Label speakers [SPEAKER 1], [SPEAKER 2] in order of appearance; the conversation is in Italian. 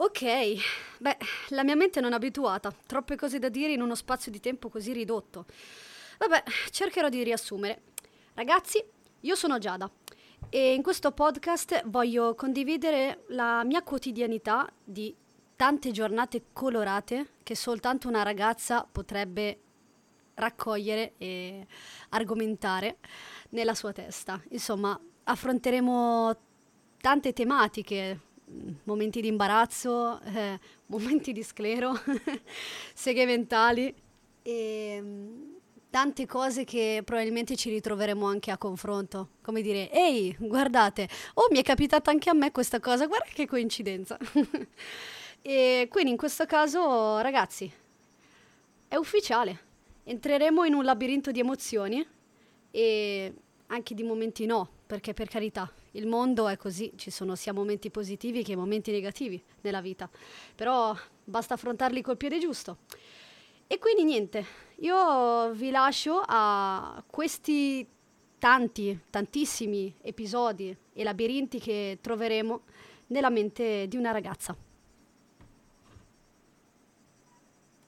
[SPEAKER 1] Ok, beh, la mia mente non è abituata, troppe cose da dire in uno spazio di tempo così ridotto. Vabbè, cercherò di riassumere. Ragazzi, io sono Giada e in questo podcast voglio condividere la mia quotidianità di tante giornate colorate che soltanto una ragazza potrebbe raccogliere e argomentare nella sua testa. Insomma, affronteremo tante tematiche, momenti di imbarazzo, eh, momenti di sclero, seghe mentali e mm, tante cose che probabilmente ci ritroveremo anche a confronto. Come dire, ehi, guardate, oh mi è capitata anche a me questa cosa, guarda che coincidenza. e quindi in questo caso, ragazzi, è ufficiale. Entreremo in un labirinto di emozioni e anche di momenti no, perché per carità, il mondo è così, ci sono sia momenti positivi che momenti negativi nella vita, però basta affrontarli col piede giusto. E quindi niente, io vi lascio a questi tanti, tantissimi episodi e labirinti che troveremo nella mente di una ragazza.